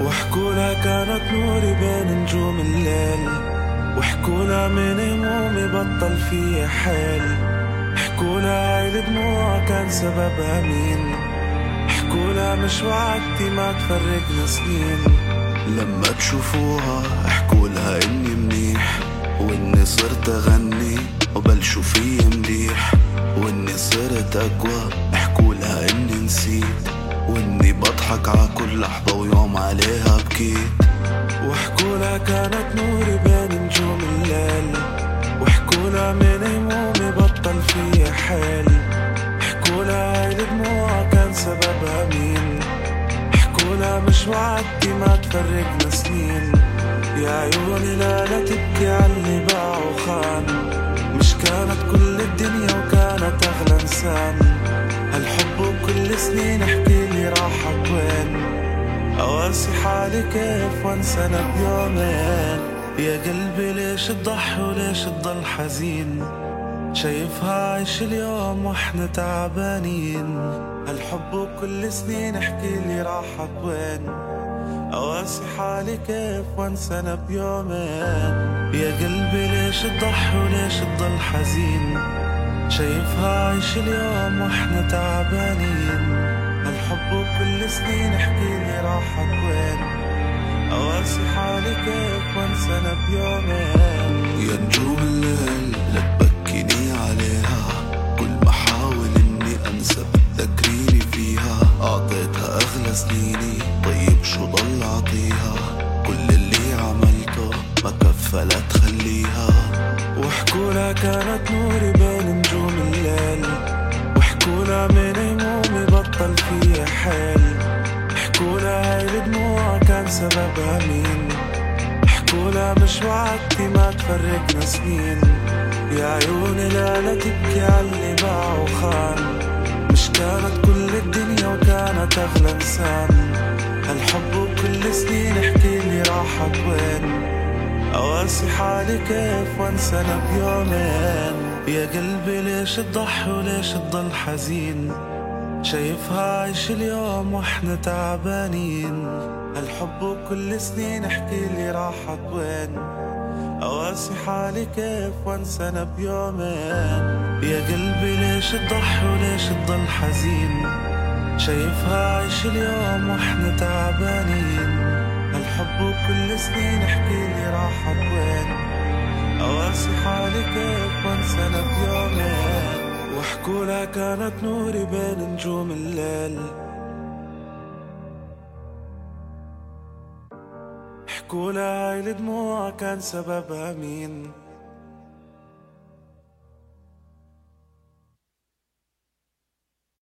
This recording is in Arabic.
وحكولها كانت نوري بين نجوم الليل. وحكولها من همومي بطل فيها حيل. حكولها هاي الدموع كان سببها مين. حكولها مش وعدتي ما تفرقنا سنين. لما تشوفوها احكولها إني منيح. وإني صرت أغني وبلشوا في مليح وإني صرت أقوى احكولها إني نسيت. وإني بضحك على كل لحظة ويوم عليها بكيت. وحكولها كانت نوري بين نجوم الليل. وحكولها من همومي بطل فيها حيل. حكولها هاي الدموع كان سببها مين. حكولها مش وعدتي ما تفرقنا سنين. يا عيوني لا لا تبكي عاللي باع وخان مش كانت كل الدنيا وكانت أغلى إنسان. هالحب وكل سنين احكي راحت وين؟ أواسي حالي كيف وانسى أنا بيومين؟ يا قلبي ليش تضحي وليش تضل حزين شايفها عايش اليوم وإحنا تعبانين. هالحب وكل سنين احكي لي راحت وين؟ أواسي حالي كيف وانسى أنا بيومين؟ يا قلبي ليش تضحي وليش تضل حزين شايفها عايش اليوم وإحنا تعبانين. سنين احكي لي راحت وين؟ أواسي حالي كيف وانسى أنا بيومين. يا نجوم الليل لا تبكيني عليها. كل ما أحاول إني أنسى بتذكريني فيها. أعطيتها أغلى سنيني طيب شو ضل أعطيها؟ كل اللي عملته ما كفى لا تخليها وحكولها كانت نوري بين هاي الدموع كان سببها مين حكولها مش وعدتي ما تفرقنا سنين. يا عيوني لا لا تبكي عاللي باع وخان مش كانت كل الدنيا وكانت أغلى إنسان. هالحب وكل سنين احكي لي راحت وين؟ أواسي حالي كيف وأنسى أنا بيومين يا قلبي ليش تضحي وليش تضل حزين؟ شايفها عايش اليوم وإحنا تعبانين. هالحب وكل سنين احكي لي راحت وين؟ أواسي حالي كيف وانسى أنا بيومين؟ يا قلبي ليش تضحي وليش تضل حزين؟ شايفها عايش اليوم وإحنا تعبانين. هالحب وكل سنين احكي لي راحت وين؟ أواسي حالي كيف وحكولها كانت نوري بين نجوم الليل. حكولها هاي الدموع كان سببها مين.